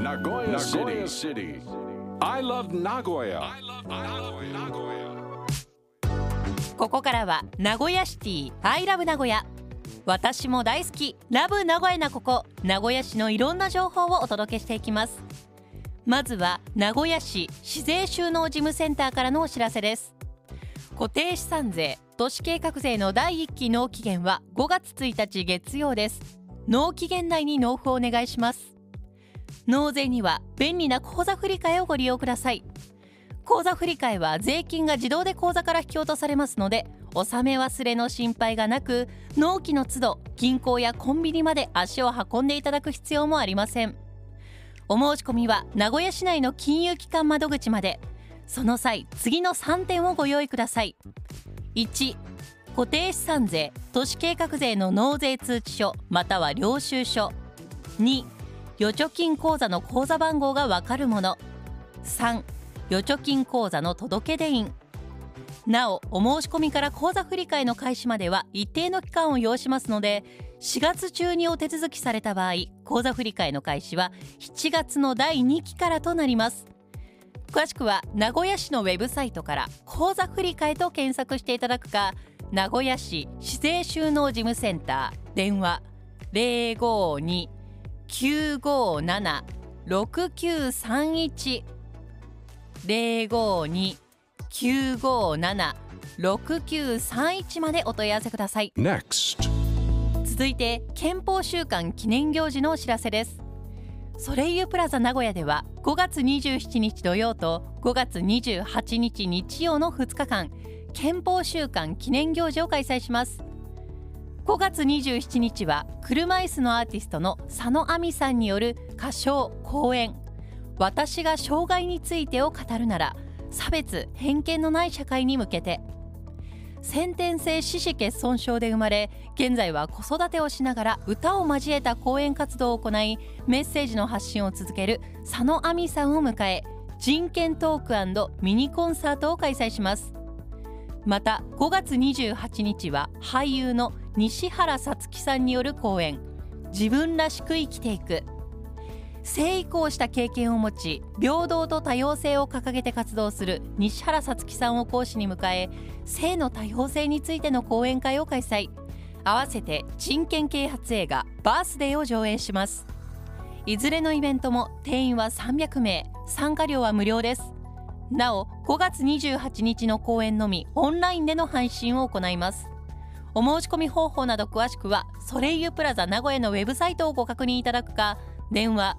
Nagoya City. I love Nagoya. ここからは名古屋シティアイラブ名古屋私も大好き。ラブ名古屋なここ。名古屋市のいろんな情報をお届けしていきます。まずは名古屋市市税収納事務センターからのお知らせです。固定資産税都市計画税の第1期納期限は5月1日月曜です。納期限内に納付をお願いします納税には便利な口座振替をご利用ください。口座振替は税金が自動で口座から引き落とされますので納め忘れの心配がなく納期の都度銀行やコンビニまで足を運んでいただく必要もありません。お申し込みは名古屋市内の金融機関窓口まで。その際次の3点をご用意ください。1固定資産税都市計画税の納税通知書または領収書。2預貯金口座の口座番号がわかるもの。3預貯金口座の届出印。なおお申し込みから口座振替の開始までは一定の期間を要しますので4月中にお手続きされた場合口座振替の開始は7月の第2期からとなります。詳しくは名古屋市のウェブサイトから口座振替と検索していただくか名古屋市市税収納事務センター電話0 5 2 052-957-6931 052-957-6931までお問い合わせください。Next. 続いて憲法週間記念行事のお知らせです。ソレイユプラザ名古屋では5月27日土曜と5月28日日曜の2日間憲法週間記念行事を開催します5月27日は車椅子のアーティストの佐野亜美さんによる歌唱講演。私が障害についてを語るなら差別偏見のない社会に向けて。先天性四肢欠損症で生まれ現在は子育てをしながら歌を交えた講演活動を行いメッセージの発信を続ける佐野亜美さんを迎え人権トークミニコンサートを開催します。また5月28日は俳優の西原さつきさんによる講演「自分らしく生きていく」性移行した経験を持ち平等と多様性を掲げて活動する西原さつきさんを講師に迎え性の多様性についての講演会を開催。合わせて人権啓発映画「バースデー」を上映します。いずれのイベントも定員は300名。参加料は無料です。なお5月28日の公演のみオンラインでの配信を行います。お申し込み方法など詳しくはソレイユプラザ名古屋のウェブサイトをご確認いただくか電話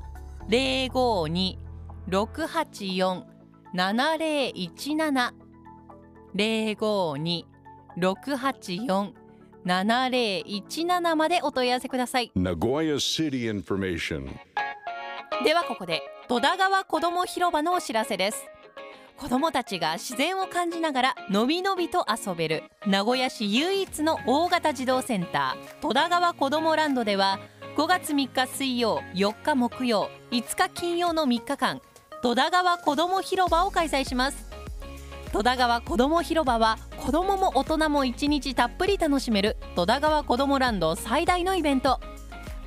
052-684-7017 052-684-7017までお問い合わせください。Nagoya City information. ではここで戸田川子ども広場のお知らせです子どもたちが自然を感じながらのびのびと遊べる名古屋市唯一の大型児童センター戸田川子どもランドでは5月3日水曜4日木曜5日金曜の3日間戸田川子ども広場を開催します。戸田川子ども広場は子どもも大人も1日たっぷり楽しめる戸田川子どもランド最大のイベント。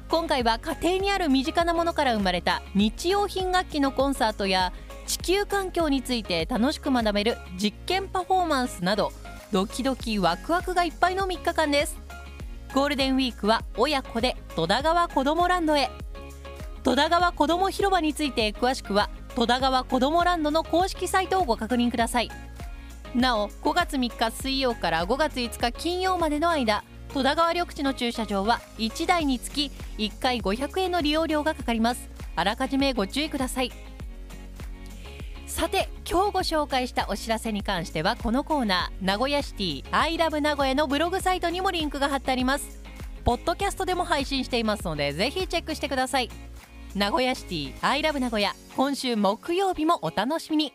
今回は家庭にある身近なものから生まれた日用品楽器のコンサートや地球環境について楽しく学べる実験パフォーマンスなどドキドキワクワクがいっぱいの3日間です。ゴールデンウィークは親子で戸田川こどもランドへ。戸田川こども広場について詳しくは戸田川こどもランドの公式サイトをご確認ください。なお5月3日水曜から5月5日金曜までの間戸田川緑地の駐車場は1台につき1回500円の利用料がかかります。あらかじめご注意ください。さて今日ご紹介したお知らせに関してはこのコーナー名古屋シティアイラブ名古屋のブログサイトにもリンクが貼ってあります。ポッドキャストでも配信していますのでぜひチェックしてください。名古屋シティアイラブ名古屋。今週木曜日もお楽しみに。